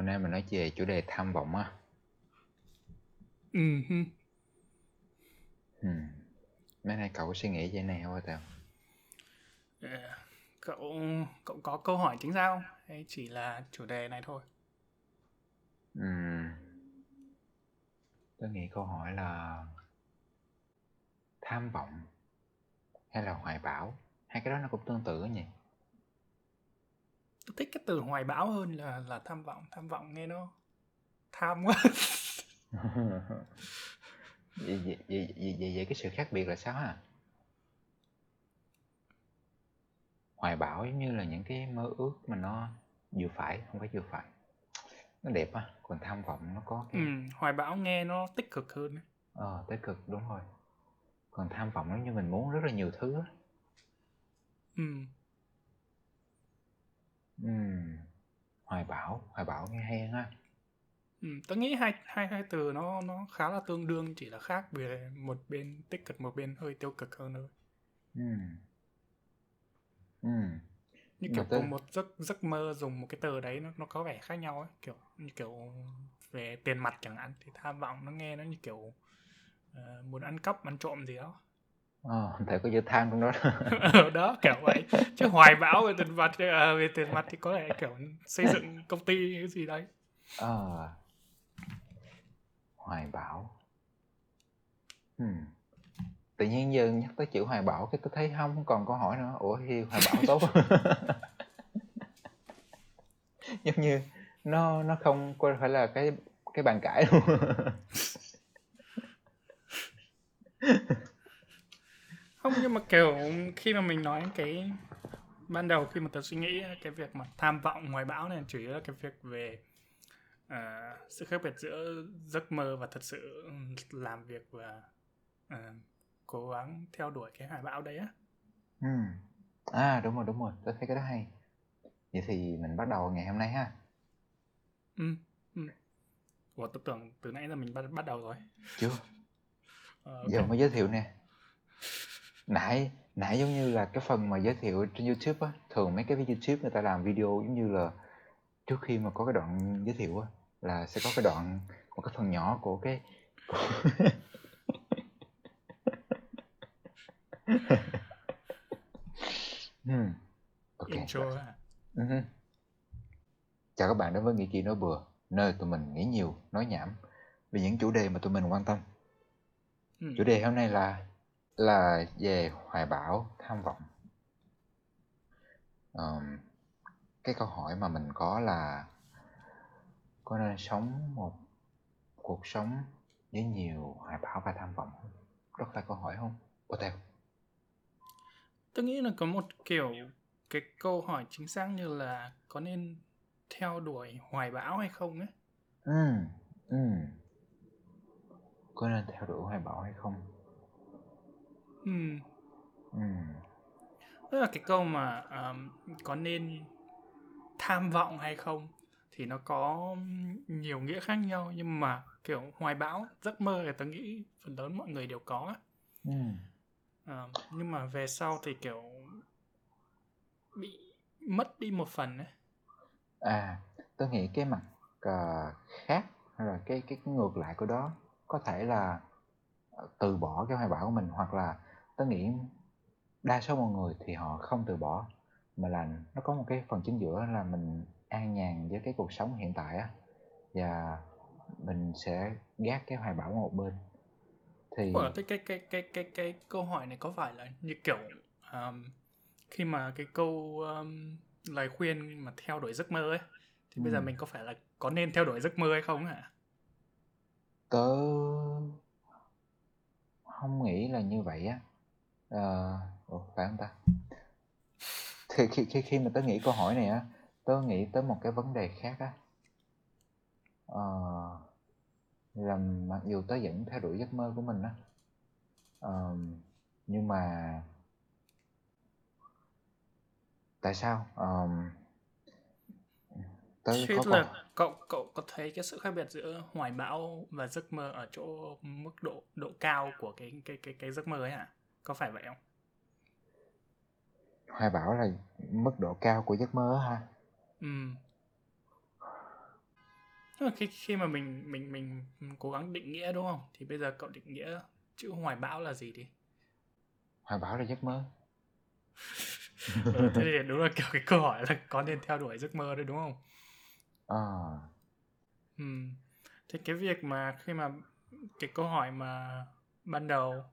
Hôm nay mình nói về chủ đề tham vọng á. Ừm hưm. Ừm. Mấy nay cậu có suy nghĩ về này hông Tèo? Ờ, cậu cậu có câu hỏi chính không? Hay chỉ là chủ đề này thôi? Ừm. Tớ nghĩ câu hỏi là tham vọng hay là hoài bão? Hai cái đó nó cũng tương tự nhỉ? Tớ thích cái từ hoài bão hơn là là tham vọng. Tham vọng nghe nó tham quá. Vậy vậy vậy vậy vậy vậy cái sự khác biệt là sao ha? Hoài bão giống như là những cái mơ ước mà nó vừa phải, hông phải vừa phải. Nó đẹp á, còn tham vọng nó có cái Ừm, hoài bão nghe nó tích cực hơn ấy. Ờ, tích cực, đúng rồi. Còn tham vọng giống như mình muốn rất là nhiều thứ á. Ừm. Ừm. Hoài bão, hoài bão nghe hay ha. Ừm, tớ nghĩ hai hai hai từ nó nó khá là tương đương, chỉ là khác về một bên tích cực, một bên hơi tiêu cực hơn thôi. Ừm. Ừm. Như kiểu tớ cùng một giấc giấc mơ dùng một cái từ đấy nó nó có vẻ khác nhau ấy, kiểu như kiểu về tiền mặt chẳng hạn, thì tham vọng nó nghe nó như kiểu, ờ, muốn ăn cắp, ăn trộm gì đó. Ờ, tại có chữ tham trong đó đó. Ờ, đó, kiểu vậy. Chứ hoài bão về tiền mặt, ờ, về tiền mặt thì có thể, kiểu, xây dựng công ty cái gì đấy. Ờ. Hoài bão. Ừm. Tự nhiên giờ nhắc tới chữ hoài bão cái tớ thấy hông hông còn câu hỏi nữa. Ủa thì hoài bão tốt Giống như nó nó không có phải là cái cái bàn cãi luôn. Không, nhưng mà, kiểu, khi mà mình nói cái ban đầu khi mà tớ suy nghĩ cái việc mà tham vọng, hoài bão này chủ yếu là cái việc về, ờ, sự khác biệt giữa giấc mơ và thật sự, ừm, làm việc và, ờ, cố gắng theo đuổi cái hoài bão đấy á. Ừm. À, đúng rồi, đúng rồi, tớ thấy cái đó hay. Vậy thì mình bắt đầu ngày hôm nay ha. Ừm, ừm. Ủa, tớ tưởng từ nãy giờ mình bắt bắt đầu rồi. Chưa. Ờ, ô Giờ mới giới thiệu nè. Nãy nãy giống như là cái phần mà giới thiệu trên YouTube á, thường mấy cái YouTube người ta làm video giống như là trước khi mà có cái đoạn giới thiệu á, là sẽ có cái đoạn một cái phần nhỏ của cái của kê, rồi. Intro hưm. Chào các bạn đến với Nghĩ Chi Nói Bừa, nơi tụi mình nghĩ nhiều, nói nhảm về những chủ đề mà tụi mình quan tâm. Chủ Ừm. đề hôm nay là là về hoài bão, tham vọng. Ờm, cái câu hỏi mà mình có là có nên sống một cuộc sống với nhiều hoài bão và tham vọng có phải câu hỏi hông? Ủa, Tèo? Tớ nghĩ là có một, kiểu, cái câu hỏi chính xác như là có nên theo đuổi hoài bão hay không ấy. Ừm, ừm. Có nên theo đuổi hoài bão hay không? Ừm. Ừm. Tức là cái câu mà, ờm, có nên tham vọng hay không thì nó có nhiều nghĩa khác nhau, nhưng mà, kiểu, hoài bão, giấc mơ thì tớ nghĩ phần lớn mọi người đều có. Ừm. Ờ, nhưng mà về sau thì, kiểu bị mất đi một phần ấy. À, tớ nghĩ cái mặt, ờ, khác hay là cái cái cái ngược lại của đó có thể là, ờ, từ bỏ cái hoài bão của mình, hoặc là tớ nghĩ đa số mọi người thì họ không từ bỏ, mà là nó có một cái phần chính giữa là mình an nhàn với cái cuộc sống hiện tại á, và mình sẽ gác cái hoài bão một bên. Thì Ủa, cái cái cái cái cái cái câu hỏi này có phải là như kiểu, ờm, khi mà cái câu, ờm, lời khuyên mà theo đuổi giấc mơ ấy, thì bây giờ Ừm. mình có phải là có nên theo đuổi giấc mơ hay không hả? Tớ hông nghĩ là như vậy á. Ờ, ủa, phải hông ta? Thì khi khi khi mà tớ nghĩ câu hỏi này á, tớ nghĩ tới một cái vấn đề khác á. Ờ, là mặc dù tớ vẫn theo đuổi giấc mơ của mình á, ờm, nhưng mà tại sao? Ờm Tớ có là cậu cậu có thấy cái sự khác biệt giữa hoài bão và giấc mơ ở chỗ mức độ độ cao của cái cái cái cái giấc mơ ấy hả? Có phải vậy không? Hoài bão là mức độ cao của giấc mơ ha? Ừm. khi khi mà mình mình mình cố gắng định nghĩa đúng không thì bây giờ cậu định nghĩa chữ hoài bão là gì đi hoài bão là giấc mơ ừ, thế thì đúng là kiểu cái câu hỏi là có nên theo đuổi giấc mơ đấy đúng không à. ừ. thế cái việc mà khi mà cái câu hỏi mà ban đầu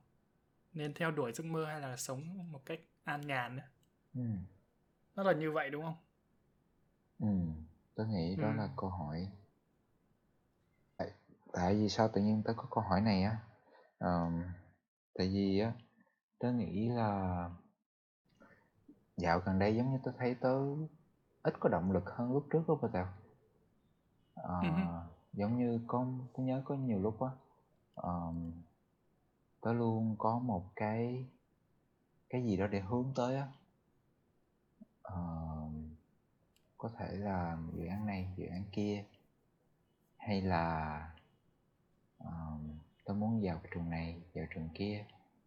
nên theo đuổi giấc mơ hay là sống một cách an nhàn đấy ừ. nó là như vậy đúng không ừ tớ nghĩ đó ừ. là câu hỏi tại, tại vì sao tự nhiên tớ có câu hỏi này á um, tại vì á tớ nghĩ là dạo gần đây giống như tớ thấy tớ ít có động lực hơn lúc trước đó bà tèo à, ừ. giống như có tớ nhớ có nhiều lúc á um, tớ luôn có một cái cái gì đó để hướng tới á. Uh, có thể là dự án này dự án kia hay là uh, tôi muốn vào cái trường này vào trường kia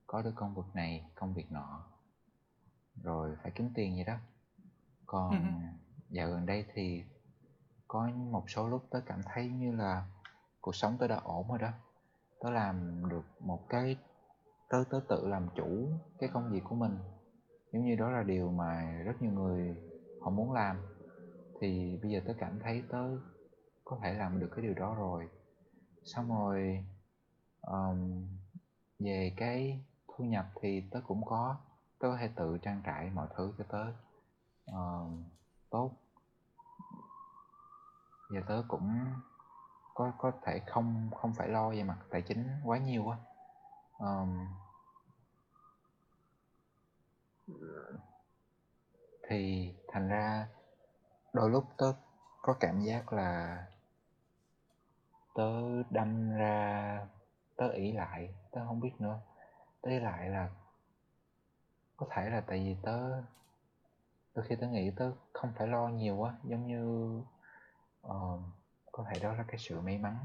có được công việc này công việc nọ rồi phải kiếm tiền vậy đó. Còn uh dạo gần đây thì có một số lúc tớ cảm thấy như là cuộc sống tớ đã ổn rồi đó tớ làm được một cái tớ tớ tự làm chủ cái công việc của mình. Giống như đó là điều mà rất nhiều người họ muốn làm. Thì bây giờ tớ cảm thấy tớ có thể làm được cái điều đó rồi. Xong rồi um, về cái thu nhập thì tớ cũng có. Tớ có thể tự trang trải mọi thứ cho tớ um, tốt. Giờ tớ cũng có có thể không không phải lo về mặt tài chính quá nhiều quá um, thì thành ra đôi lúc tớ có cảm giác là tớ đâm ra tớ ỷ lại tớ không biết nữa. Tớ ý lại là có thể là tại vì tớ đôi khi tớ nghĩ tớ không phải lo nhiều quá giống như uh, có thể đó là cái sự may mắn.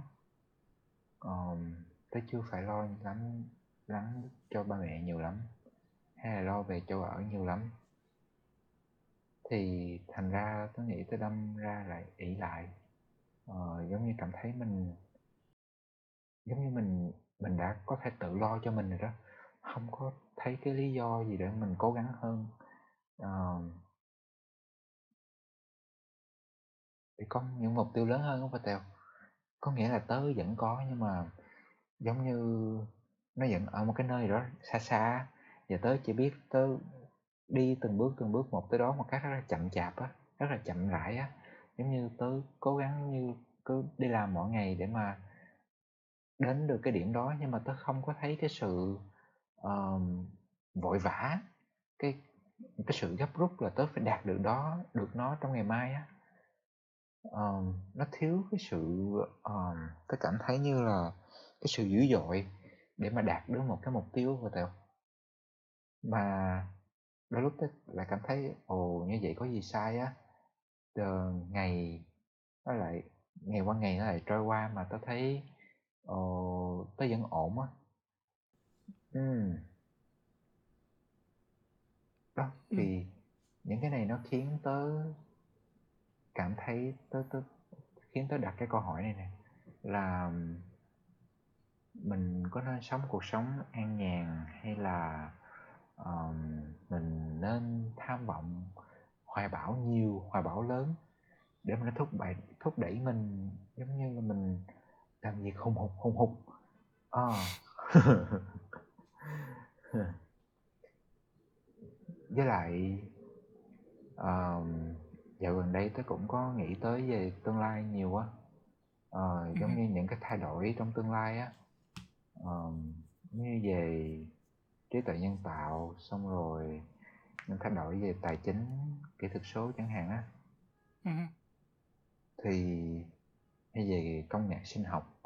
Um, tớ chưa phải lo lắm lắng cho ba mẹ nhiều lắm hay là lo về chỗ ở nhiều lắm. Thì thành ra tớ nghĩ tớ đâm ra lại ỷ lại. Ờ, giống như cảm thấy mình giống như mình mình đã có thể tự lo cho mình rồi đó. Không có thấy cái lý do gì để mình cố gắng hơn. Uh, để có những mục tiêu lớn hơn không phải tèo? Có nghĩa là tớ vẫn có nhưng mà giống như nó vẫn ở một cái nơi đó xa xa và tớ chỉ biết tớ đi từng bước từng bước một tới đó một cách rất là chậm chạp á rất là chậm rãi á. Giống như tớ cố gắng như cứ đi làm mỗi ngày để mà đến được cái điểm đó nhưng mà tớ không có thấy cái sự uh, vội vã cái cái sự gấp rút là tớ phải đạt được đó được nó trong ngày mai á uh, nó thiếu cái sự uh, tớ cảm thấy như là cái sự dữ dội để mà đạt được một cái mục tiêu của tao mà đôi lúc tớ lại cảm thấy ồ như vậy có gì sai á Giờ ngày nó lại ngày qua ngày nó lại trôi qua mà tớ thấy ồ tớ vẫn ổn á ừ. đó thì ừ. những cái này nó khiến tớ cảm thấy tớ tớ khiến tớ đặt cái câu hỏi này nè là mình có nên sống cuộc sống an nhàn hay là um, mình nên tham vọng hoài bão nhiều hoài bão lớn để mà nó thúc đẩy thúc đẩy mình giống như là mình làm việc hùng hục hùng hục à. với lại um, dạo gần đây tớ cũng có nghĩ tới về tương lai nhiều quá. Uh, giống như những cái thay đổi trong tương lai á. Um, như về trí tuệ nhân tạo xong rồi những thay đổi về tài chính kỹ thuật số chẳng hạn á. Thì hay về công nghệ sinh học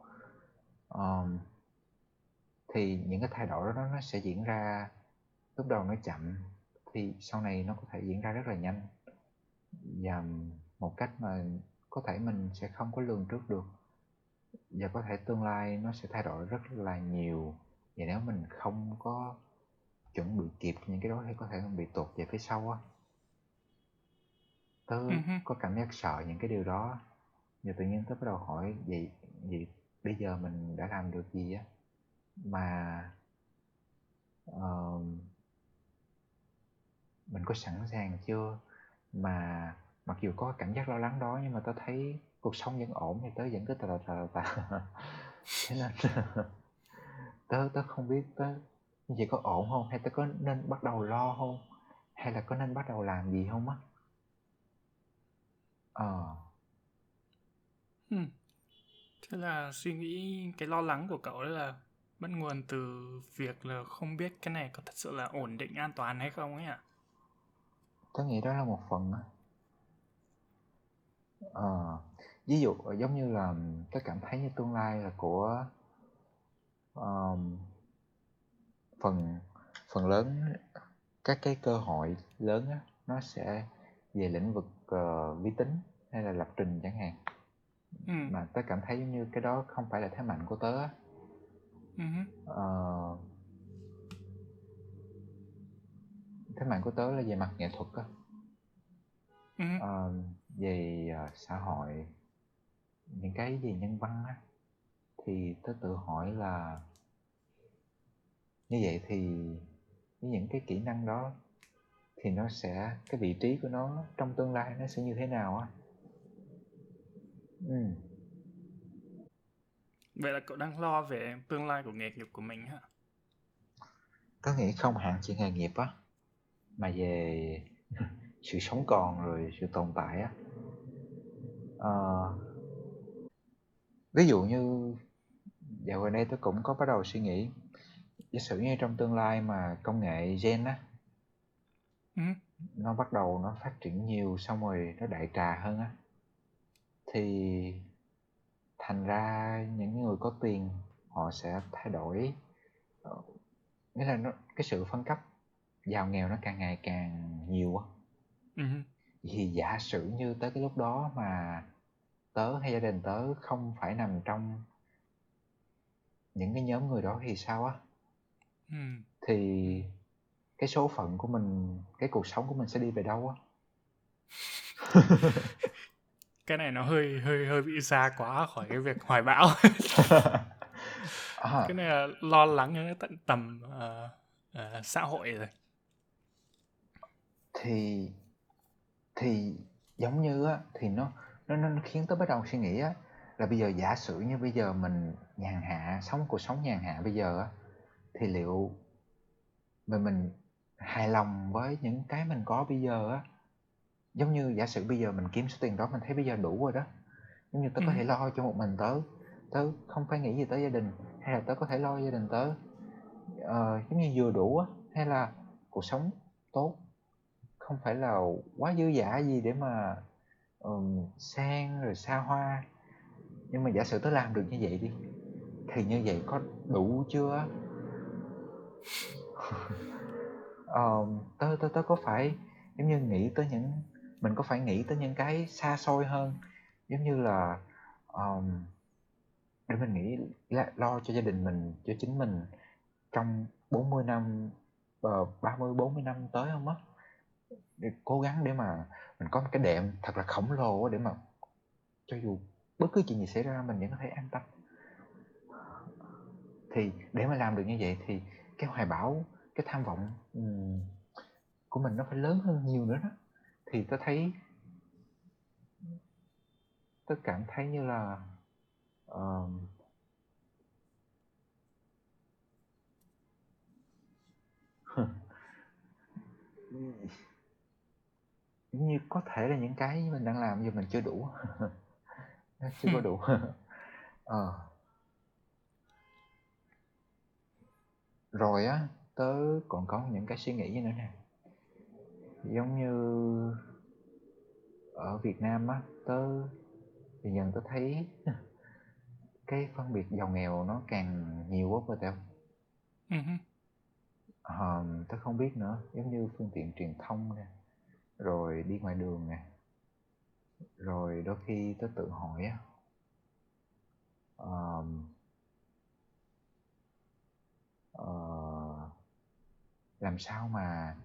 um, thì những cái thay đổi đó nó sẽ diễn ra lúc đầu nó chậm thì sau này nó có thể diễn ra rất là nhanh và một cách mà có thể mình sẽ không có lường trước được. Và có thể tương lai nó sẽ thay đổi rất là nhiều. Và nếu mình không có chuẩn bị kịp những cái đó thì có thể bị tụt về phía sau á. Tớ uh-huh. có cảm giác sợ những cái điều đó. Giờ tự nhiên tớ bắt đầu hỏi vậy vậy bây giờ mình đã làm được gì á? Mà uh, mình có sẵn sàng chưa mà mặc dù có cảm giác lo lắng đó, nhưng mà tớ thấy cuộc sống vẫn ổn thì tớ vẫn cứ tà tà tà tà thế nên tớ tớ không biết tớ như vậy có ổn không, hay tớ có nên bắt đầu lo không, hay là có nên bắt đầu làm gì không á ờ ừ. thế là suy nghĩ, cái lo lắng của cậu đấy là bắt nguồn từ việc là không biết cái này có thật sự là ổn định, an toàn hay không ấy ạ à? Tớ nghĩ đó là một phần á ờ ví dụ giống như là tớ cảm thấy như tương lai là của um, phần phần lớn các cái cơ hội lớn á nó sẽ về lĩnh vực uh, vi tính hay là lập trình chẳng hạn ừ. mà tớ cảm thấy giống như cái đó không phải là thế mạnh của tớ á ừ. uh, thế mạnh của tớ là về mặt nghệ thuật á ừ. uh, về uh, xã hội những cái gì nhân văn á thì tớ tự hỏi là như vậy thì với những cái kỹ năng đó thì nó sẽ cái vị trí của nó trong tương lai nó sẽ như thế nào á ừ. vậy là cậu đang lo về tương lai của nghề nghiệp của mình hả tớ nghĩ không hẳn chỉ nghề nghiệp á mà về sự sống còn rồi sự tồn tại á à, ví dụ như dạo gần đây tôi cũng có bắt đầu suy nghĩ giả sử như trong tương lai mà công nghệ gen á ừ. nó bắt đầu nó phát triển nhiều xong rồi nó đại trà hơn á thì thành ra những người có tiền họ sẽ thay đổi ờ, nghĩa là nó cái sự phân cấp giàu nghèo nó càng ngày càng nhiều á ừ. thì giả sử như tới cái lúc đó mà tớ hay gia đình tớ không phải nằm trong những cái nhóm người đó thì sao á ừ. thì cái số phận của mình cái cuộc sống của mình sẽ đi về đâu á cái này nó hơi hơi hơi bị xa quá khỏi cái việc hoài bão à. cái này là lo lắng đến tận tầm uh, uh, xã hội rồi thì thì giống như á thì nó nó nó khiến tớ bắt đầu suy nghĩ á là bây giờ giả sử như bây giờ mình nhàn hạ sống cuộc sống nhàn hạ bây giờ á thì liệu mình mình hài lòng với những cái mình có bây giờ á? Giống như giả sử bây giờ mình kiếm số tiền đó mình thấy bây giờ đủ rồi đó. Giống như tớ ừ. có thể lo cho một mình tớ tớ không phải nghĩ gì tới gia đình hay là tớ có thể lo gia đình tớ uh, giống như vừa đủ á hay là cuộc sống tốt không phải là quá dư giả gì để mà um, sang rồi xa hoa. Nhưng mà giả sử tớ làm được như vậy đi thì như vậy có đủ chưa? Um, tớ tớ tớ có phải giống như nghĩ tới những mình có phải nghĩ tới những cái xa xôi hơn giống như là um, để mình nghĩ lo cho gia đình mình cho chính mình trong 40 năm uh, 30 40 năm tới không á? Để cố gắng để mà mình có một cái đệm thật là khổng lồ để mà cho dù bất cứ chuyện gì xảy ra mình vẫn có thể an tâm. Thì để mà làm được như vậy thì cái hoài bão cái tham vọng um, của mình nó phải lớn hơn nhiều nữa đó. Thì tôi thấy tôi cảm thấy như là uh, như có thể là những cái mình đang làm giờ mình chưa đủ. Chưa có đủ. Ờ. Rồi á tớ còn có những cái suy nghĩ nữa nè. Giống như ở Việt Nam á tớ thì dần tớ thấy cái phân biệt giàu nghèo nó càng nhiều quá phải không? Uh-huh. À, tớ không biết nữa giống như phương tiện truyền thông nè rồi đi ngoài đường nè. Rồi đôi khi tớ tự hỏi á um, uh, làm sao mà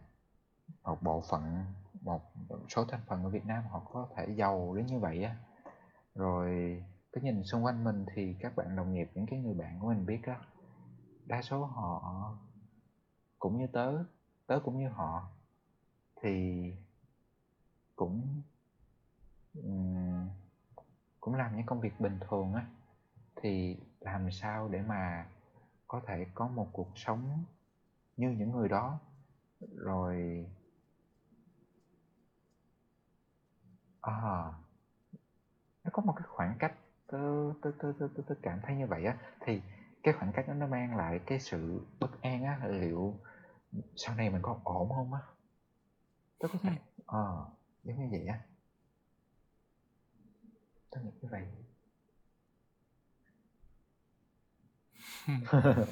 một bộ phận một số thành phần ở Việt Nam họ có thể giàu đến như vậy á? Rồi cứ nhìn xung quanh mình thì các bạn đồng nghiệp những cái người bạn của mình biết á đa số họ cũng như tớ tớ cũng như họ. Thì cũng cũng làm những công việc bình thường á. Thì làm sao để mà có thể có một cuộc sống như những người đó? Rồi à, nó có một cái khoảng cách tớ tớ tớ tớ tớ, tớ cảm thấy như vậy á. Thì cái khoảng cách đó nó mang lại cái sự bất an á. Liệu sau này mình có ổn không á? Tớ có thể ờ. à, giống như vậy á. Tớ nghĩ như vậy.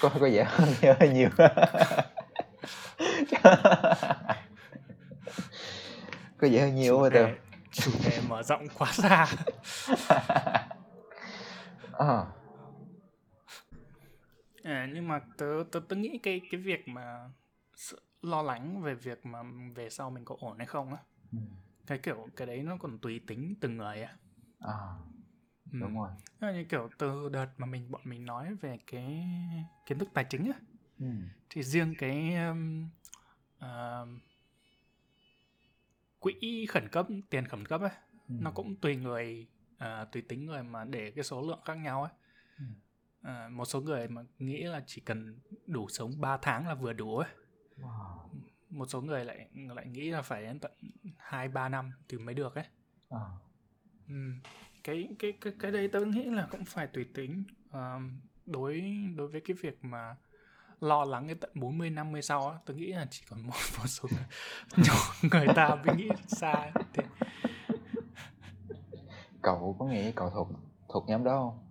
Có có vẻ hơn hơi nhiều. Có vẻ hơi nhiều rồi tớ chủ đề mở rộng quá xa à. à nhưng mà tớ tớ tớ nghĩ cái cái việc mà lo lắng về việc mà về sau mình có ổn hay không á ừ. cái kiểu cái đấy nó còn tùy tính từng người á à ừ. đúng rồi như kiểu từ đợt mà mình bọn mình nói về cái kiến thức tài chính á ừ. thì riêng cái um, uh, quỹ khẩn cấp tiền khẩn cấp ấy ừ. nó cũng tùy người uh, tùy tính người mà để cái số lượng khác nhau ấy ừ. uh, một số người mà nghĩ là chỉ cần đủ sống 3 tháng là vừa đủ ấy wow. một số người lại lại nghĩ là phải đến tận hai ba năm thì mới được ấy à. ừ. cái cái cái cái đấy tôi nghĩ là cũng phải tùy tính uh, đối đối với cái việc mà lo lắng đến tận 40 50 sau á tôi nghĩ là chỉ còn một một số người, người ta mới nghĩ xa thế cậu có nghĩ cậu thuộc thuộc nhóm đó không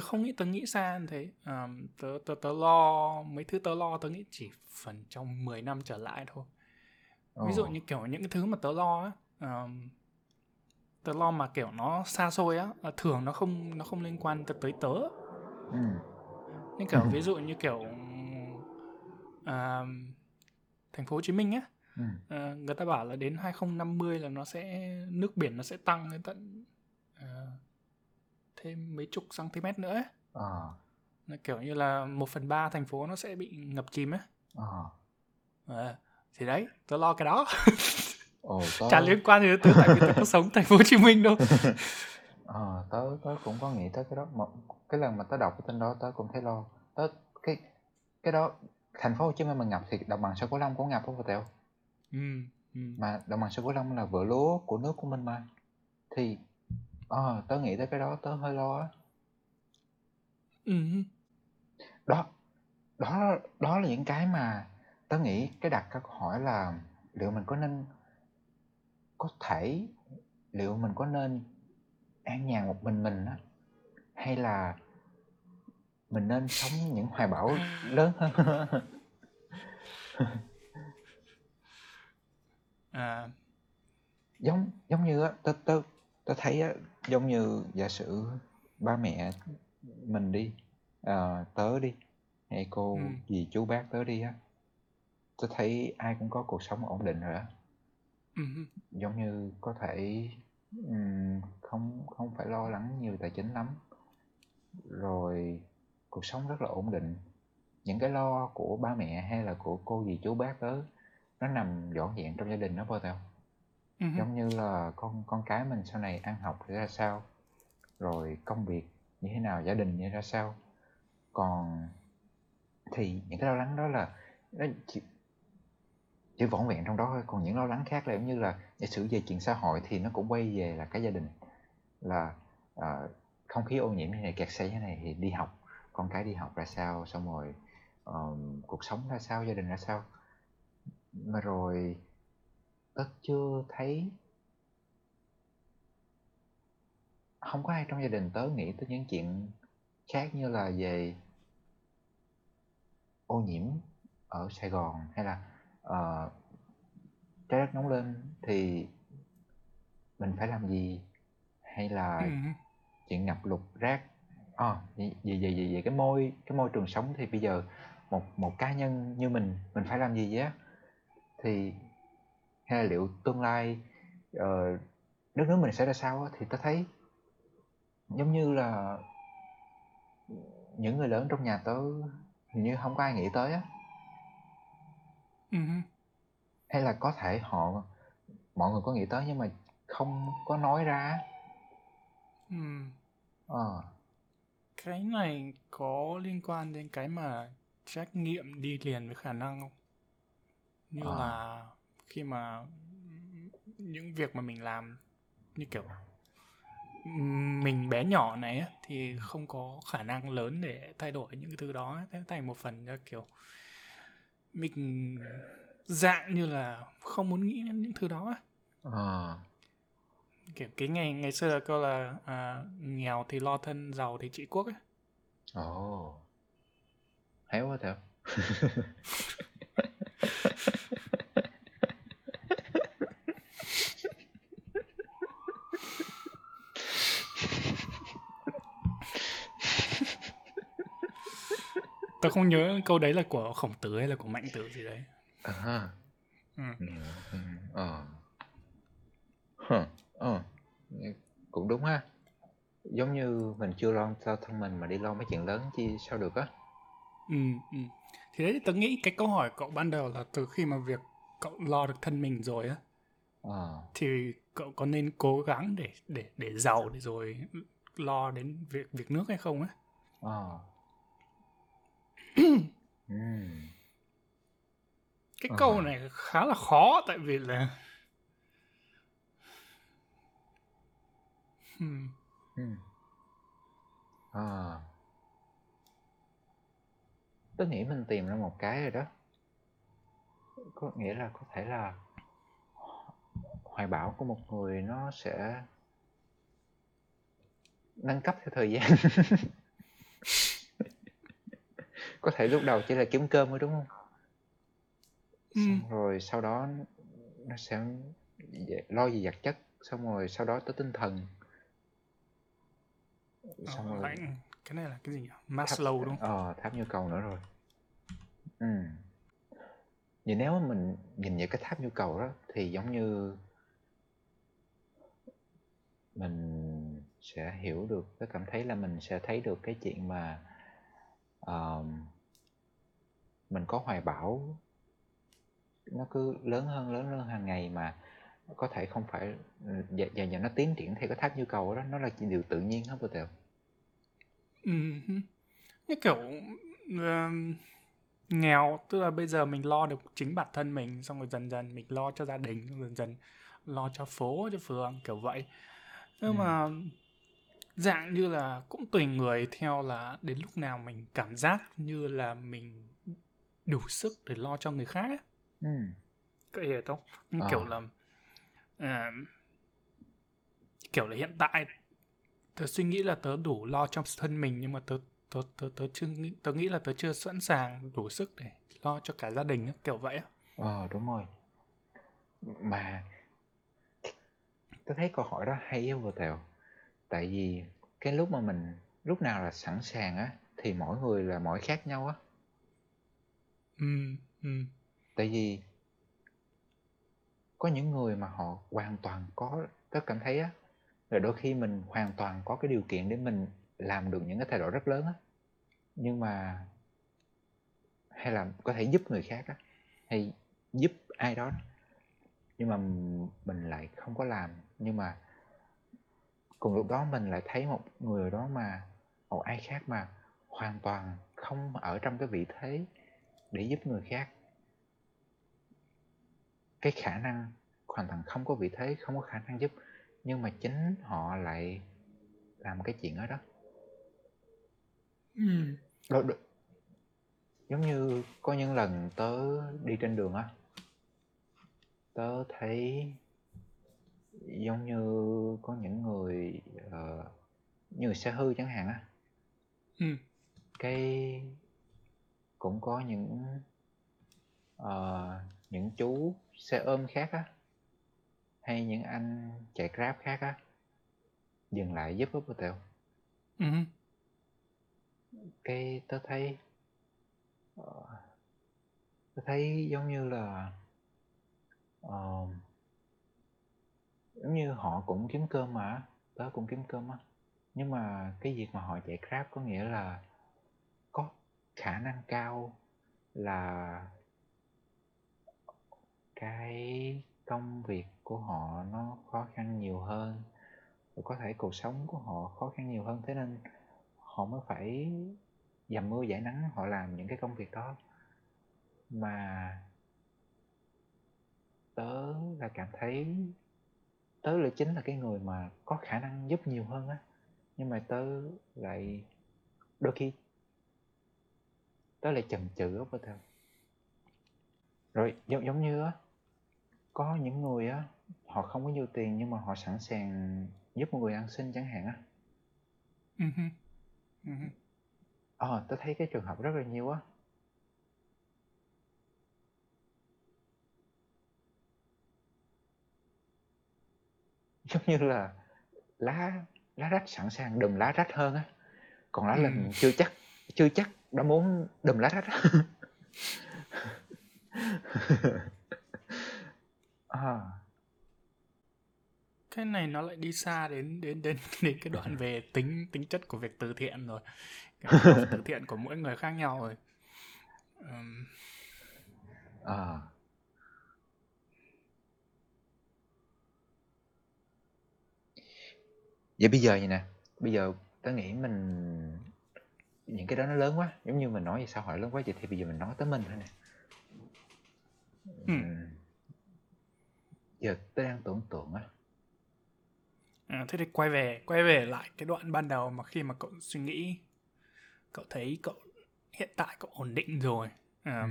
tớ không nghĩ tớ nghĩ xa như thế. Um, tớ, tớ tớ lo mấy thứ tớ lo tớ nghĩ chỉ phần trong 10 năm trở lại thôi. Ví dụ như kiểu những cái thứ mà tớ lo á um, tớ lo mà kiểu nó xa xôi á thường nó không nó không liên quan tới tớ. Ừ như kiểu ví dụ như kiểu à, thành phố Hồ Chí Minh á ừ. à, người ta bảo là đến 2050 là nó sẽ nước biển nó sẽ tăng đến tận à, thêm mấy chục cm nữa ấy. À. Kiểu như là một phần ba thành phố nó sẽ bị ngập chìm á à. à, thì đấy tớ lo cái đó Ồ, tớ... chả liên quan gì tới tớ tại vì tớ có sống thành phố Hồ Chí Minh đâu ờ tớ tớ cũng có nghĩ tới cái đó một cái lần mà tớ đọc cái tin đó tớ cũng thấy lo tớ cái cái đó thành phố Hồ Chí Minh mà ngập thì đồng bằng sông Cửu Long cũng ngập không Tèo ừ, ừ. mà đồng bằng sông Cửu Long là vựa lúa của nước của mình mà thì ờ tớ nghĩ tới cái đó tớ hơi lo á. Ừ. đó đó đó là những cái mà tớ nghĩ cái đặt câu hỏi là liệu mình có nên có thể liệu mình có nên an nhàn một mình mình á hay là mình nên sống những hoài bão lớn hơn? À. Giống giống như á tớ tớ tớ thấy á giống như giả sử ba mẹ mình đi à, tớ đi hay cô ừ. dì chú bác tớ đi á tớ thấy ai cũng có cuộc sống ổn định rồi á ừ. giống như có thể um, không không phải lo lắng nhiều tài chính lắm rồi cuộc sống rất là ổn định những cái lo của ba mẹ hay là của cô dì chú bác tớ nó nằm dọn dẹn trong gia đình nó bao tao uh-huh. giống như là con con cái mình sau này ăn học thì ra sao? Rồi công việc như thế nào gia đình như ra sao? Còn thì những cái lo lắng đó là nó chỉ, chỉ vỏn vẹn trong đó thôi. Còn những lo lắng khác là giống như là giả sử về chuyện xã hội thì nó cũng quay về là cái gia đình. Là uh, không khí ô nhiễm như này kẹt xe như này thì đi học con cái đi học ra sao? Xong rồi um, cuộc sống ra sao? Gia đình ra sao? Mà rồi tớ chưa thấy. Không có ai trong gia đình tớ nghĩ tới những chuyện khác như là về ô nhiễm ở Sài Gòn hay là uh, trái đất nóng lên thì mình phải làm gì? Hay là ừ. chuyện ngập lụt rác? Ờ vậy vậy vậy vậy cái môi cái môi trường sống thì bây giờ một một cá nhân như mình mình phải làm gì vậy thì hay là liệu tương lai ờ, đất nước mình sẽ ra sao á, thì tớ thấy giống như là những người lớn trong nhà tớ hình như không có ai nghĩ tới á. Ừ hay là có thể họ mọi người có nghĩ tới nhưng mà không có nói ra ừ. Ờ. Cái này có liên quan đến cái mà trách nhiệm đi liền với khả năng không? Như Ờ. là khi mà những việc mà mình làm như kiểu mình bé nhỏ này á, thì không có khả năng lớn để thay đổi những cái thứ đó thế thành một phần là kiểu mình dạng như là không muốn nghĩ đến những thứ đó ờ kiểu cái ngày ngày xưa là câu là à, nghèo thì lo thân giàu thì trị quốc ấy. ồ. Hay quá theo Tao không nhớ câu đấy là của khổng tử hay là của mạnh tử gì đấy. à ha Ừ. nghèo ừ, ờ Hờ, ờ cũng đúng ha giống như mình chưa lo cho thân mình mà đi lo mấy chuyện lớn chi sao được á Ừ, ừ. Thì đấy tớ nghĩ cái câu hỏi cậu ban đầu là từ khi mà việc cậu lo được thân mình rồi á ờ thì cậu có nên cố gắng để để để giàu để rồi lo đến việc việc nước hay không á? Ừm, Cái Ờ. câu này khá là khó tại vì là Hmm. ờ. Tớ nghĩ mình tìm ra một cái rồi đó. Có nghĩa là có thể là hoài bão của một người nó sẽ nâng cấp theo thời gian có thể lúc đầu chỉ là kiếm cơm thôi đúng không Ừ. xong rồi sau đó nó sẽ lo gì vật chất xong rồi sau đó tới tinh thần xong Ờ, rồi lại cái này là cái gì nhỉ? Maslow đúng không? ờ tháp nhu cầu nữa rồi ừ vậy nếu mà mình nhìn vào cái tháp nhu cầu đó thì giống như mình sẽ hiểu được tôi cảm thấy là mình sẽ thấy được cái chuyện mà ờm, mình có hoài bão nó cứ lớn hơn lớn hơn hàng ngày mà có thể không phải và, và, và nó tiến triển theo cái tháp nhu cầu đó nó là điều tự nhiên hết vô tèo Ừ. Như kiểu ừm, nghèo tức là bây giờ mình lo được chính bản thân mình xong rồi dần dần mình lo cho gia đình xong dần dần lo cho phố cho phường kiểu vậy nhưng Ừ. mà dạng như là cũng tùy người theo là đến lúc nào mình cảm giác như là mình đủ sức để lo cho người khác ấy. ừ. Cậu hiểu không? Ờ. kiểu là à, kiểu là hiện tại tớ suy nghĩ là tớ đủ lo cho thân mình nhưng mà tớ tớ tớ tớ chưa nghĩ, tớ nghĩ là tớ chưa sẵn sàng đủ sức để lo cho cả gia đình á, kiểu vậy á. ờ đúng rồi mà tôi thấy câu hỏi đó hay á vô tèo tại vì cái lúc mà mình lúc nào là sẵn sàng á thì mỗi người là mỗi khác nhau á. Ừ, ừ, tại vì có những người mà họ hoàn toàn có tớ cảm thấy á là đôi khi mình hoàn toàn có cái điều kiện để mình làm được những cái thay đổi rất lớn á. Nhưng mà hay là có thể giúp người khác á hay giúp ai đó. Nhưng mà mình lại không có làm. Nhưng mà cùng lúc đó mình lại thấy một người đó mà một ai khác mà hoàn toàn không ở trong cái vị thế để giúp người khác. Cái khả năng hoàn toàn không có vị thế không có khả năng giúp nhưng mà chính họ lại làm cái chuyện đó đó. Ừ, giống như có những lần tớ đi trên đường á tớ thấy giống như có những người uh, như người xe hư chẳng hạn á. Ừ, cái cũng có những ờ, những chú xe ôm khác á hay những anh chạy grab khác á dừng lại giúp á tèo. Ừ, cái tớ thấy ờ, tớ thấy giống như là ờ, giống như họ cũng kiếm cơm mà, tớ cũng kiếm cơm á. Nhưng mà cái việc mà họ chạy Grab có nghĩa là có khả năng cao là cái công việc của họ nó khó khăn nhiều hơn, và có thể cuộc sống của họ khó khăn nhiều hơn. Thế nên họ mới phải dầm mưa giải nắng, họ làm những cái công việc đó. Mà tớ là cảm thấy tớ lại chính là cái người mà có khả năng giúp nhiều hơn á nhưng mà tớ lại đôi khi tớ lại chần chừ á thơ rồi giống giống như á có những người á họ không có nhiều tiền nhưng mà họ sẵn sàng giúp một người ăn xin chẳng hạn á uh-huh. Uh-huh. ờ tớ thấy cái trường hợp rất là nhiều á giống như là lá lá rách sẵn sàng đùm lá rách hơn á. Còn lá Ừ. chưa chắc chưa chắc đã muốn đùm lá rách à, cái này nó lại đi xa đến đến đến đến cái đoạn về tính tính chất của việc từ thiện rồi. Cái từ thiện của mỗi người khác nhau rồi. Ừm, à. Vậy bây giờ vậy nè? Bây giờ tớ nghĩ mình những cái đó nó lớn quá. Giống như mình nói về xã hội lớn quá vậy thì bây giờ mình nói tới mình thôi nè. Ừ. Giờ tớ đang tưởng tượng á. À, thế thì quay về quay về lại cái đoạn ban đầu mà khi mà cậu suy nghĩ cậu thấy cậu hiện tại cậu ổn định rồi. À, Ừ.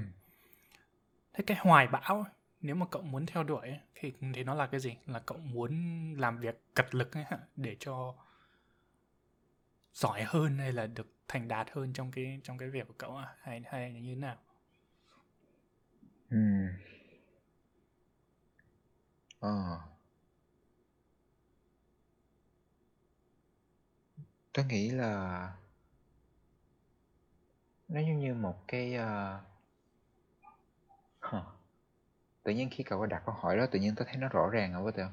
thế cái hoài bão nếu mà cậu muốn theo đuổi ấy, thì thì nó là cái gì? Là cậu muốn làm việc cật lực ấy để cho giỏi hơn hay là được thành đạt hơn trong cái trong cái việc của cậu à? hay hay là như thế nào? Ừ Ờ. tôi nghĩ là nó giống như một cái ờ, uh... huh tự nhiên khi cậu đặt câu hỏi đó tự nhiên tớ thấy nó rõ ràng có không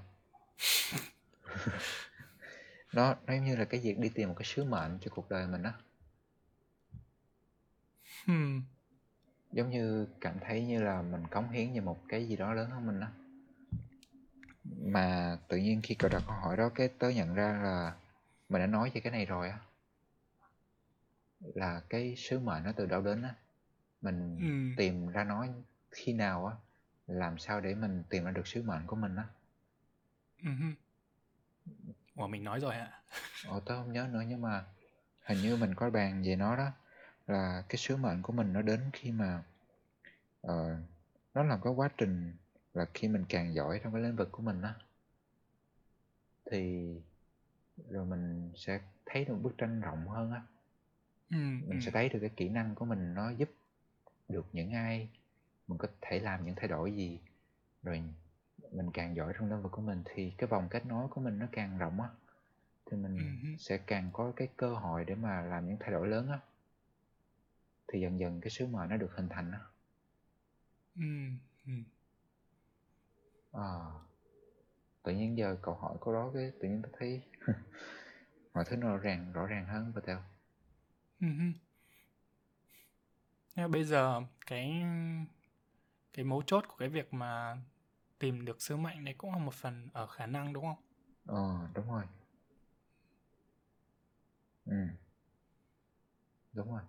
nó nó như là cái việc đi tìm một cái sứ mệnh cho cuộc đời mình á. Hmm. giống như cảm thấy như là mình cống hiến cho một cái gì đó lớn hơn mình á. Mà tự nhiên khi cậu đặt câu hỏi đó cái tớ nhận ra là mình đã nói về cái này rồi á. Là cái sứ mệnh nó từ đâu đến á. Mình Ừ. tìm ra nó khi nào á làm sao để mình tìm ra được sứ mệnh của mình á Uh-huh. Ủa mình nói rồi hả? Ồ, tớ không nhớ nữa nhưng mà hình như mình có bàn về nó đó là cái sứ mệnh của mình nó đến khi mà ờ, nó là cái quá trình là khi mình càng giỏi trong cái lĩnh vực của mình á thì rồi mình sẽ thấy được bức tranh rộng hơn á Ừ. mình sẽ thấy được cái kỹ năng của mình nó giúp được những ai mình có thể làm những thay đổi gì rồi mình càng giỏi trong lĩnh vực của mình thì cái vòng kết nối của mình nó càng rộng á thì mình Ừm. sẽ càng có cái cơ hội để mà làm những thay đổi lớn á thì dần dần cái sứ mệnh nó được hình thành á Ừ. Ừ. à, tự nhiên giờ cậu hỏi câu đó cái tự nhiên tôi thấy mọi thứ nó rõ ràng rõ ràng hơn và theo Ừ. Bây giờ cái cái mấu chốt của cái việc mà tìm được sứ mệnh này cũng là một phần ở khả năng đúng không? ờ đúng rồi ừ đúng rồi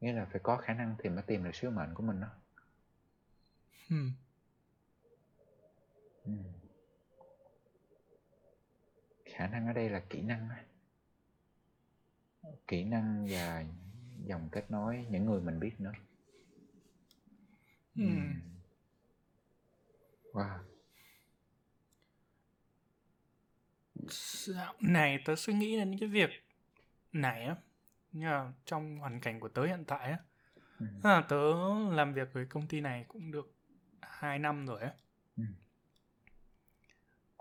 nghĩa là phải có khả năng thì mới tìm được sứ mệnh của mình đó Ừ. ừ. khả năng ở đây là kỹ năng kỹ năng và dòng kết nối những người mình biết nữa Ừ. wow Dạo này tớ suy nghĩ đến cái việc này á, như là trong hoàn cảnh của tớ hiện tại á, ừ. à, tớ làm việc với công ty này cũng được 2 năm rồi á. Ừ.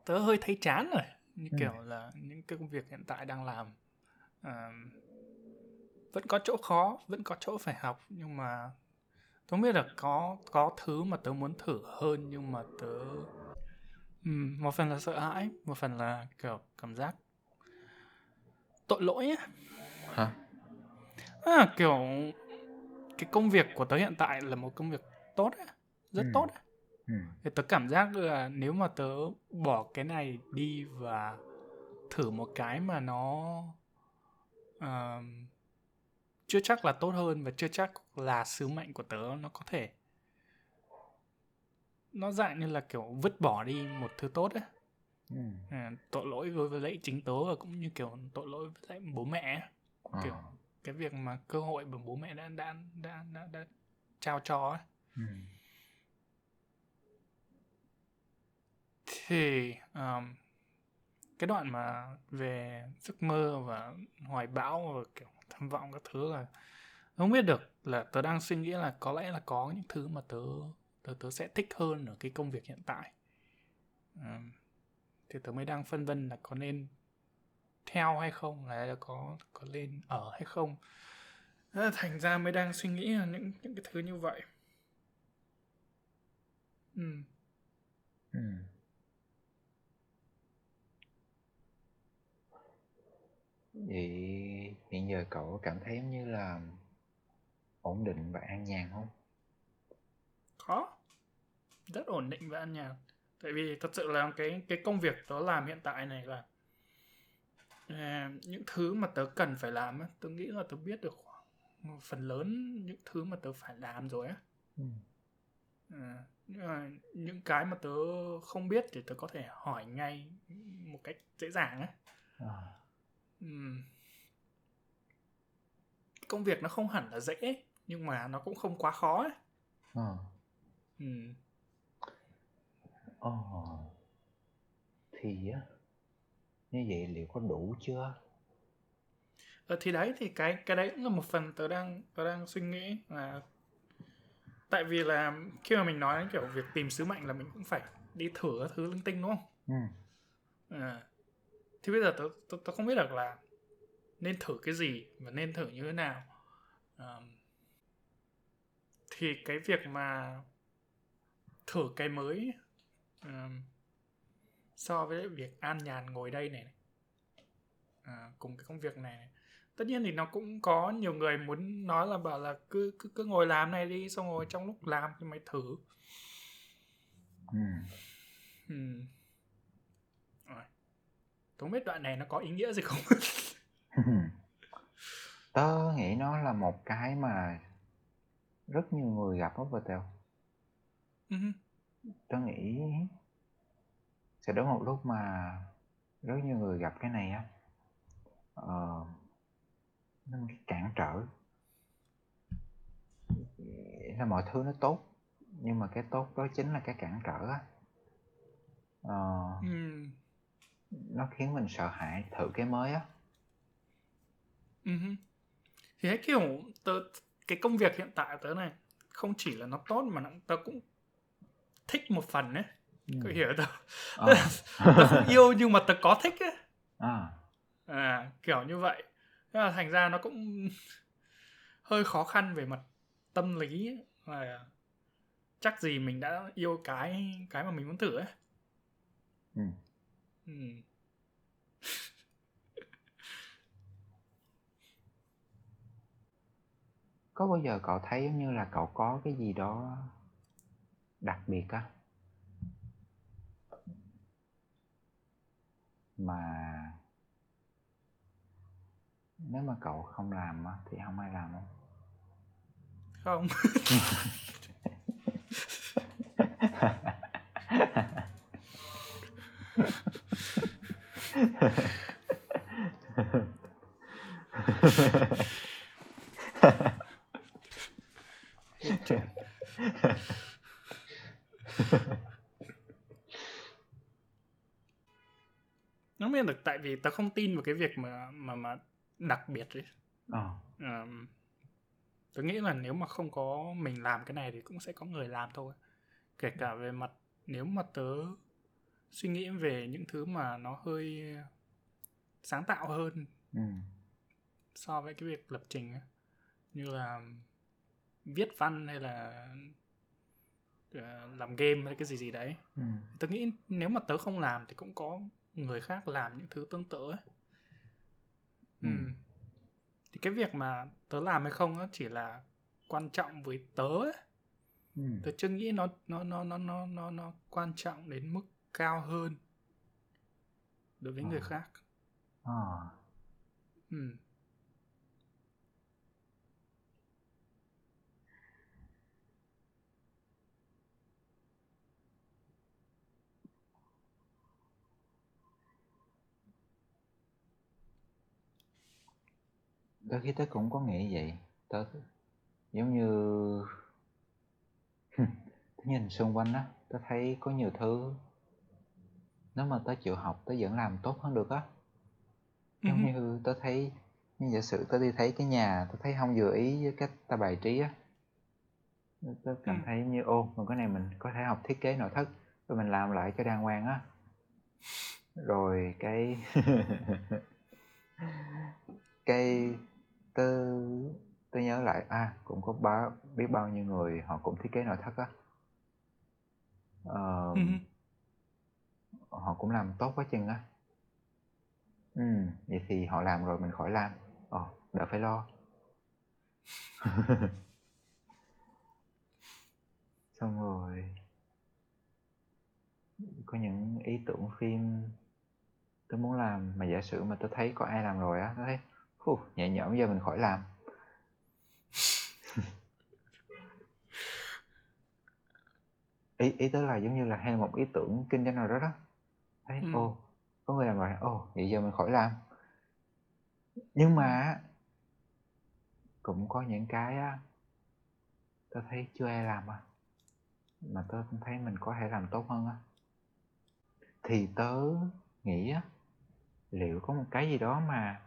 Tớ hơi thấy chán rồi, như Ừ. kiểu là những cái công việc hiện tại đang làm à, vẫn có chỗ khó, vẫn có chỗ phải học nhưng mà tớ biết là có có thứ mà tớ muốn thử hơn nhưng mà tớ Ừm, một phần là sợ hãi, một phần là, kiểu, cảm giác tội lỗi á. Hả? À, kiểu, cái công việc của tớ hiện tại là một công việc tốt á, rất Ừm. tốt á. Ừm. Thì tớ cảm giác là nếu mà tớ bỏ cái này đi và thử một cái mà nó, ờm, chưa chắc là tốt hơn và chưa chắc là sứ mệnh của tớ nó có thể nó dạng như là, kiểu, vứt bỏ đi một thứ tốt á. Ừm. À, tội lỗi đối với lại chính tớ và cũng như, kiểu, tội lỗi với lại bố mẹ. Ờ. Kiểu, cái việc mà cơ hội mà bố mẹ đã đã đã đã đã trao cho á. Ừm. Thì, ờm, cái đoạn mà về giấc mơ và hoài bão và, kiểu, tham vọng các thứ là không biết được là tớ đang suy nghĩ là có lẽ là có những thứ mà tớ tớ tớ sẽ thích hơn ở cái công việc hiện tại. Thì tớ mới đang phân vân là có nên theo hay không, là có có lên ở hay không. Ờ, thành ra mới đang suy nghĩ là những những cái thứ như vậy. ừ. Ừ. Vậy hiện giờ cậu cảm thấy như là ổn định và an nhàn hông? Có. Rất ổn định và an nhàn. Tại vì thật sự là cái cái công việc tớ làm hiện tại này là à, những thứ mà tớ cần phải làm á, tớ nghĩ là tớ biết được khoảng phần lớn những thứ mà tớ phải làm rồi á. Ừm. À, những cái mà tớ không biết thì tớ có thể hỏi ngay một cách dễ dàng á. À. Ừm. Công việc nó không hẳn là dễ, nhưng mà nó cũng không quá khó ấy. Ờ. Ừm. Ồ. Thì á, như vậy liệu có đủ chưa? Ờ, thì đấy, thì cái cái đấy cũng là một phần tớ đang tớ đang suy nghĩ là tại vì là khi mà mình nói đến, kiểu, việc tìm sứ mệnh là mình cũng phải đi thử thứ linh tinh, đúng không? Ừm. À. Thì bây giờ tớ tớ tớ không biết được là nên thử cái gì và nên thử như thế nào. Ờm. Thì cái việc mà thử cái mới, ờm, so với việc an nhàn ngồi đây này, à, cùng cái công việc này này. Tất nhiên thì nó cũng có nhiều người muốn nói là bảo là cứ cứ cứ ngồi làm này đi, xong rồi trong lúc làm thì mày thử. Ừm. Ừm. Rồi. Không biết đoạn này nó có ý nghĩa gì không? Tớ nghĩ nó là một cái mà rất nhiều người gặp Patel. Ừm hưm. Tớ nghĩ sẽ đến một lúc mà rất nhiều người gặp cái này á. Ờ. Nó một cái cản trở. Là mọi thứ nó tốt, nhưng mà cái tốt đó chính là cái cản trở á. Ờ. Ừm. Nó khiến mình sợ hãi thử cái mới á. Thì đấy, kiểu, tớ cái công việc hiện tại tớ này không chỉ là nó tốt mà nó tớ cũng thích một phần ấy. Cậu Ừm. hiểu tớ tức là tớ không yêu nhưng mà tớ có thích á. À. À, kiểu như vậy. Thế là thành ra nó cũng hơi khó khăn về mặt tâm lý ấy, và chắc gì mình đã yêu cái cái mà mình muốn thử ấy. Ừm. Ừm. Có bao giờ cậu thấy giống như là cậu có cái gì đó đặc biệt á mà nếu mà cậu không làm á thì hông ai làm hông? Không. Buồn chuyện. Không biết được tại vì tớ không tin vào cái việc mà mà mà đặc biệt ấy. Ờ. Ờm. Tớ nghĩ là nếu mà không có mình làm cái này thì cũng sẽ có người làm thôi. Kể cả về mặt nếu mà tớ suy nghĩ về những thứ mà nó hơi sáng tạo hơn Ừm. so với cái việc lập trình. Như là viết văn hay là ờ, làm game hay cái gì gì đấy ừ. tớ nghĩ nếu mà tớ không làm thì cũng có người khác làm những thứ tương tự ấy ừ. Ừ. thì cái việc mà tớ làm hay không á chỉ là quan trọng với tớ ấy. Ừ. tớ chưa nghĩ nó nó nó nó nó nó nó quan trọng đến mức cao hơn đối với người Ờ. khác Ờ. ừ. Đôi khi tớ cũng có nghĩ vậy. Tớ giống như tớ nhìn xung quanh á tớ thấy có nhiều thứ nếu mà tớ chịu học tớ vẫn làm tốt hơn được á. Giống như tớ thấy như giả sử tớ đi thấy cái nhà tớ thấy không vừa ý với cách ta bài trí á tớ cảm thấy như ô mà cái này mình có thể học thiết kế nội thất rồi mình làm lại cho đàng hoàng á. Rồi cái cái tớ tớ nhớ lại à cũng có bao biết bao nhiêu người họ cũng thiết kế nội thất á. Ờ, Ừ. họ cũng làm tốt quá chừng á. Ừ vậy thì họ làm rồi mình khỏi làm. Ờ đỡ phải lo. Xong rồi có những ý tưởng phim tớ muốn làm mà giả sử mà tớ thấy có ai làm rồi á tớ thấy Phù, nhẹ nhõm giờ mình khỏi làm. Ý ý tớ là giống như là hay một ý tưởng kinh doanh nào đó đó. Thấy Ừ. ô có người làm rồi ồ vậy giờ mình khỏi làm. Nhưng mà cũng có những cái á tớ thấy chưa ai làm à mà tớ thấy mình có thể làm tốt hơn á. Thì tớ nghĩ á liệu có một cái gì đó mà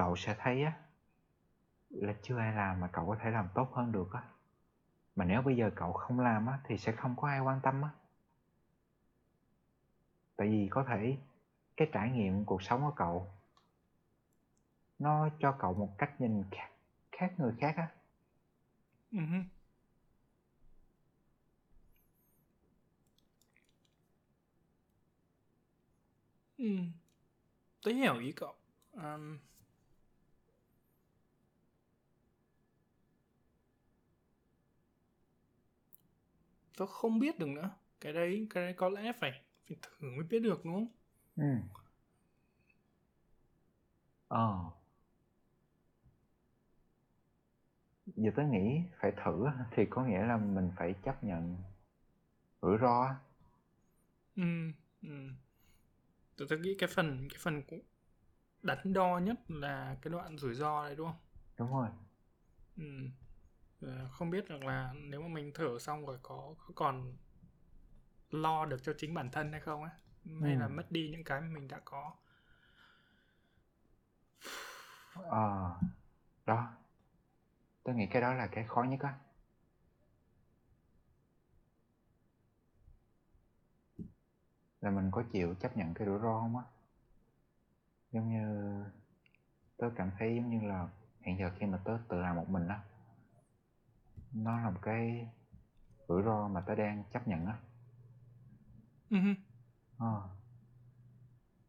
cậu sẽ thấy á là chưa ai làm mà cậu có thể làm tốt hơn được á mà nếu bây giờ cậu không làm á thì sẽ không có ai quan tâm á tại vì có thể cái trải nghiệm cuộc sống của cậu nó cho cậu một cách nhìn khác khác người khác á Ừ. Ừ. Tớ hiểu ý cậu. Um, tớ không biết được nữa. Cái đấy, cái đấy có lẽ phải, phải thử mới biết được đúng không? ừ ờ giờ tớ nghĩ phải thử thì có nghĩa là mình phải chấp nhận rủi ro. Ừ. Ừ. Tớ, tớ nghĩ cái phần cái phần cũng đắn đo nhất là cái đoạn rủi ro đấy đúng không? đúng rồi Ừ. Ờ, Không biết được là nếu mà mình thử xong rồi có, có còn lo được cho chính bản thân hay không á? Hay là Ừ. mất đi những cái mình đã có? Ờ đó. Tớ nghĩ cái đó là cái khó nhất á. Là mình có chịu chấp nhận cái rủi ro không á? Giống như tớ cảm thấy giống như là hiện giờ khi mà tớ tự làm một mình á nó là một cái rủi ro mà tớ đang chấp nhận á Ừ. Ờ.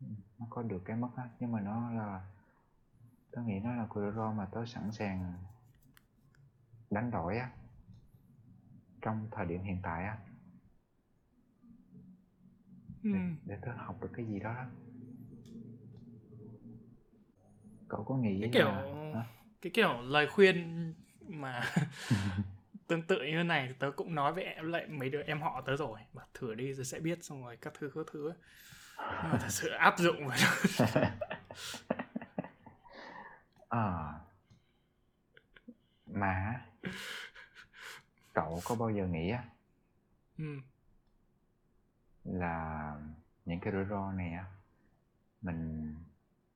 Ừ, nó có được cái mất á nhưng mà nó là tớ nghĩ nó là cái rủi ro mà tớ sẵn sàng đánh đổi á trong thời điểm hiện tại á Ừ. để, để tớ học được cái gì đó đó cậu có nghĩ cái kiểu là hả? cái kiểu lời khuyên mà tương tự như thế này thì tớ cũng nói với em lại mấy đứa em họ tớ rồi bảo thử đi rồi sẽ biết xong rồi các thứ các thứ nhưng mà thật sự áp dụng vào Ờ. mà cậu có bao giờ nghĩ á ừ. là những cái rủi ro này á mình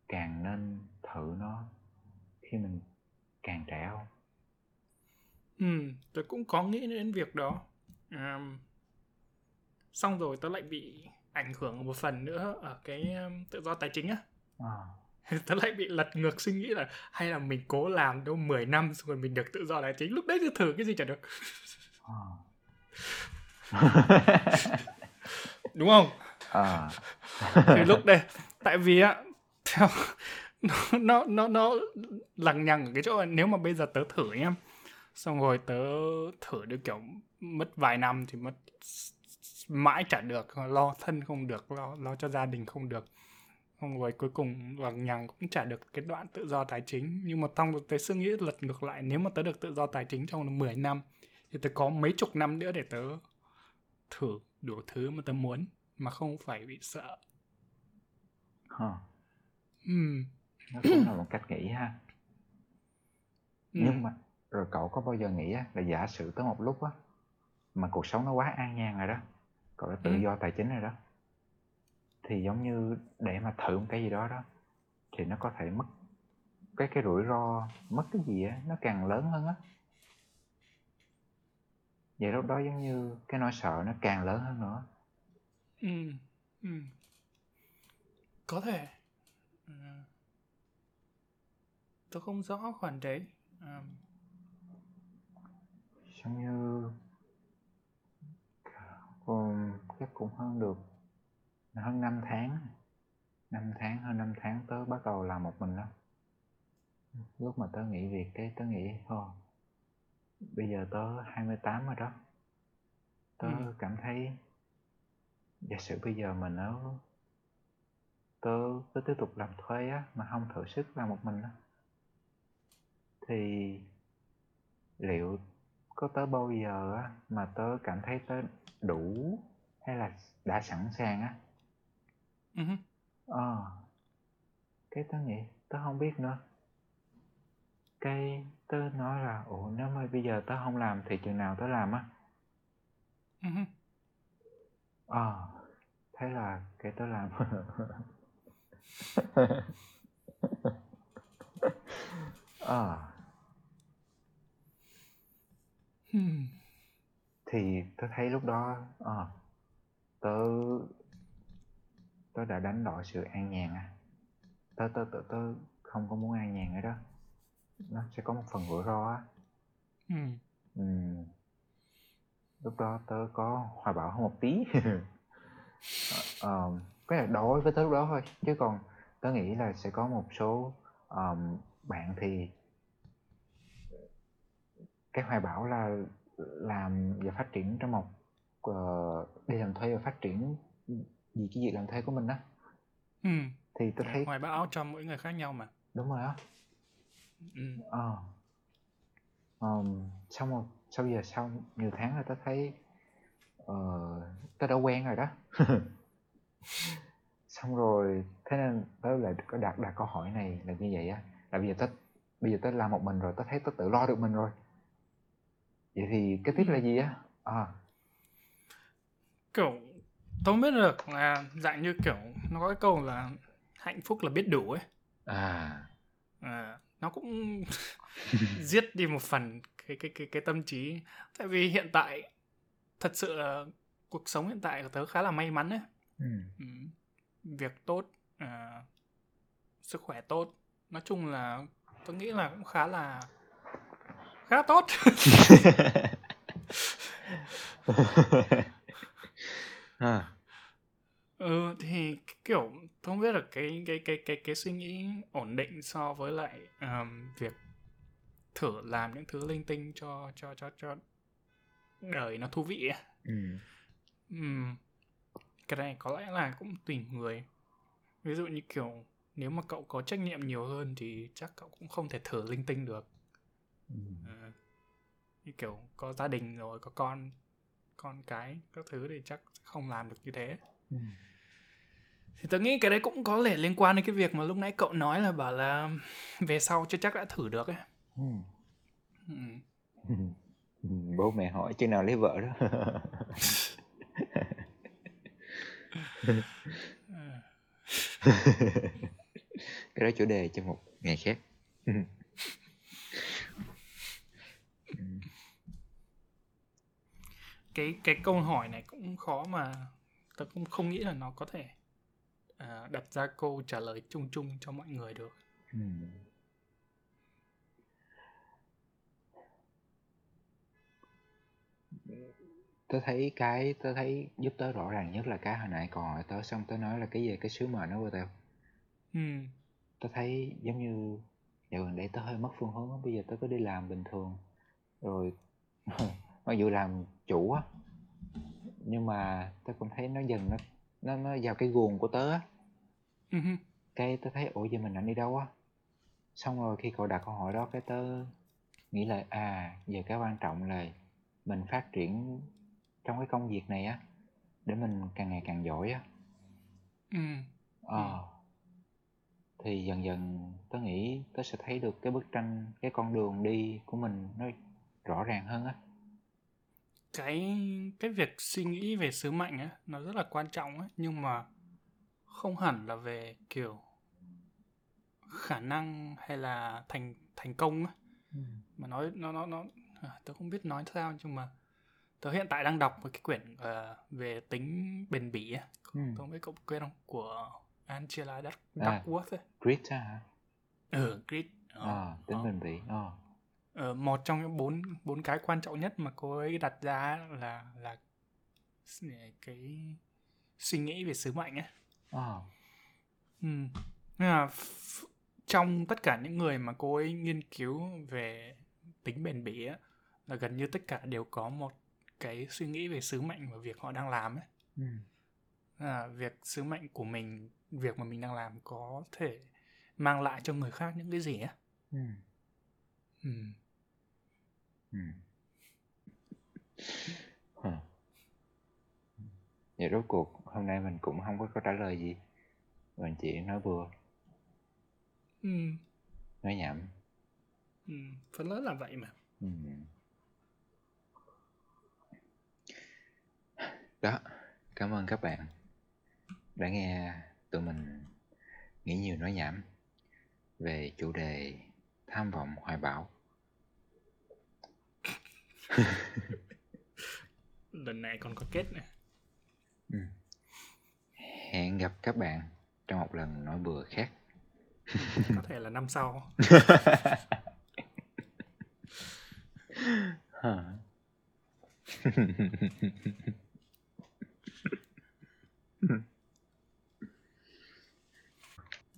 càng nên thử nó khi mình càng trẻ không ừ tớ cũng có nghĩ đến việc đó. Ờm, xong rồi tớ lại bị ảnh hưởng một phần nữa ở cái um, tự do tài chính á. Ờ. tớ lại bị lật ngược suy nghĩ là hay là mình cố làm đâu 10 năm xong rồi mình được tự do tài chính. Lúc đấy thì thử cái gì chả được. Đúng không? À. thì lúc đây tại vì á theo nó nó nó nó lằng nhằng ở cái chỗ là nếu mà bây giờ tớ thử nhá xong rồi tớ thử được kiểu mất vài năm thì mất mãi chả được lo thân không được lo lo cho gia đình không được xong rồi cuối cùng lằng nhằng cũng trả được cái đoạn tự do tài chính nhưng mà trong tớ suy nghĩ lật ngược lại nếu mà tớ được tự do tài chính trong 10 năm thì tớ có mấy chục năm nữa để tớ thử đủ thứ mà tớ muốn mà không phải bị sợ huh. ừ. nó cũng là một cách nghĩ ha ừ. nhưng mà rồi cậu có bao giờ nghĩ á, là giả sử tới một lúc á mà cuộc sống nó quá an nhàn rồi đó cậu đã tự ừ. do tài chính rồi đó thì giống như để mà thử một cái gì đó đó thì nó có thể mất cái cái rủi ro mất cái gì á nó càng lớn hơn á vậy lúc đó giống như cái nỗi sợ nó càng lớn hơn nữa ừ ừ có thể ừ. tôi không rõ khoản đấy à. Giống như um, chắc cũng hơn được hơn 5 tháng. 5 tháng hơn 5 tháng tớ bắt đầu làm một mình đó lúc mà tớ nghỉ việc cái tớ nghĩ thôi bây giờ tớ 28 rồi đó. Tớ ừ. cảm thấy giả sử bây giờ mình ở tớ cứ tiếp tục làm thuê á mà không thử sức làm một mình á thì liệu có tới bao giờ á mà tớ cảm thấy tớ đủ hay là đã sẵn sàng á? Uh-huh. ờ. Cái tớ nghĩ tớ không biết nữa. Cái tớ nói là ủa nếu mà bây giờ tớ không làm thì chừng nào tớ làm á? Uh-huh. ờ. Thế là cái tớ làm. Ờ hmm. thì tớ thấy lúc đó ờ tớ tớ đã đánh đổi sự an nhàn à tớ tớ tớ tớ không có muốn an nhàn nữa đó nó sẽ có một phần rủi ro á ừ. ừ. lúc đó tớ có hoài bão hơn một tí uh, cái là đối với tớ lúc đó thôi chứ còn tớ nghĩ là sẽ có một số um, bạn thì cái hoài bão là làm và phát triển trong một uh, đi làm thuê và phát triển gì cái việc làm thuê của mình đó ừ. thì tôi thấy hoài bão cho mỗi người khác nhau mà. Đúng rồi á. Ừ. ờ. Um, sau một sau giờ sau nhiều tháng rồi tớ thấy uh, tớ đã quen rồi đó. Xong rồi thế nên tớ lại có đặt đặt câu hỏi này là như vậy á. Là bây giờ tớ bây giờ tớ làm một mình rồi tớ thấy tớ tự lo được mình rồi vậy thì cái tiếp là gì á à. kiểu tôi không biết được là dạng như kiểu nó có cái câu là hạnh phúc là biết đủ ấy à, à nó cũng giết đi một phần cái cái cái cái tâm trí tại vì hiện tại thật sự là cuộc sống hiện tại của tớ khá là may mắn ấy ừ. Ừ. việc tốt à, sức khỏe tốt nói chung là tôi nghĩ là cũng khá là khá tốt à. ừ thì kiểu không biết là cái cái cái cái cái suy nghĩ ổn định so với lại um, việc thử làm những thứ linh tinh cho cho cho cho đời nó thú vị ấy. Ừ. Um, cái này có lẽ là cũng tùy người ví dụ như kiểu nếu mà cậu có trách nhiệm nhiều hơn thì chắc cậu cũng không thể thử linh tinh được. À, như kiểu có gia đình rồi có con con cái các thứ thì chắc không làm được như thế. Ừ. thì tôi nghĩ cái đấy cũng có thể liên quan đến cái việc mà lúc nãy cậu nói là bảo là về sau chưa chắc đã thử được ấy. Ừ. Ừ. bố mẹ hỏi chứ nào lấy vợ đó. Cái đó chủ đề cho một ngày khác cái cái câu hỏi này cũng khó mà tôi cũng không nghĩ là nó có thể uh, đặt ra câu trả lời chung chung cho mọi người được. Ừ. tớ thấy cái tớ thấy giúp tớ rõ ràng nhất là cái hồi nãy còn hỏi tớ xong tớ nói là cái gì cái sứ mệnh nó của tao ừ. Tớ thấy giống như dạo gần đây tớ hơi mất phương hướng bây giờ tớ cứ đi làm bình thường rồi mặc dù làm chủ á nhưng mà tớ cũng thấy nó dần nó nó nó vào cái guồng của tớ á. Ừ cái tớ thấy ủa giờ mình đang đi đâu á? Xong rồi khi cậu đặt câu hỏi đó cái tớ nghĩ là à giờ cái quan trọng là mình phát triển trong cái công việc này á để mình càng ngày càng giỏi á. Ừ. Ờ. Thì dần dần tớ nghĩ tớ sẽ thấy được cái bức tranh cái con đường đi của mình nó rõ ràng hơn á cái cái việc suy nghĩ về sứ mệnh á nó rất là quan trọng á nhưng mà không hẳn là về kiểu khả năng hay là thành thành công á mà nói nó nó nó à, tớ không biết nói sao nhưng mà tớ hiện tại đang đọc một cái quyển ờ, về tính bền bỉ á Ừ. tớ không biết cậu biết không của Angela À. Duckworth ấy. grit á hả ừ Grit Ờ, ờ tính ờ. bền bỉ ờ Ờ, một trong những bốn bốn cái quan trọng nhất mà cô ấy đặt ra là là cái suy nghĩ về sứ mệnh ấy. ờ Ừ. Nên là f- trong tất cả những người mà cô ấy nghiên cứu về tính bền bỉ á, là gần như tất cả đều có một cái suy nghĩ về sứ mệnh và việc họ đang làm ấy. ừ. Là việc sứ mệnh của mình, việc mà mình đang làm có thể mang lại cho người khác những cái gì. Ừ. Ừ. Ừ. Hờ. Vậy rốt cuộc hôm nay mình cũng không có câu trả lời gì Mình chỉ nói bừa, Ừ. nói nhảm Ừ. Phần lớn là vậy mà. ừ. Đó, cảm ơn các bạn đã nghe tụi mình nghĩ nhiều nói nhảm về chủ đề tham vọng hoài bão lần này còn có kết nè ừ. hẹn gặp các bạn trong một lần nói bừa khác có thể là năm sau Hmm.